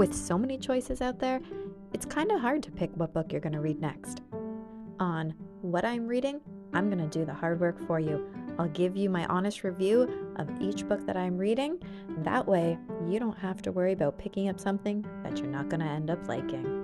With so many choices out there, it's kind of hard to pick what book you're going to read next. On What I'm Reading, I'm going to do the hard work for you. I'll give you my honest review of each book that I'm reading. That way, you don't have to worry about picking up something that you're not going to end up liking.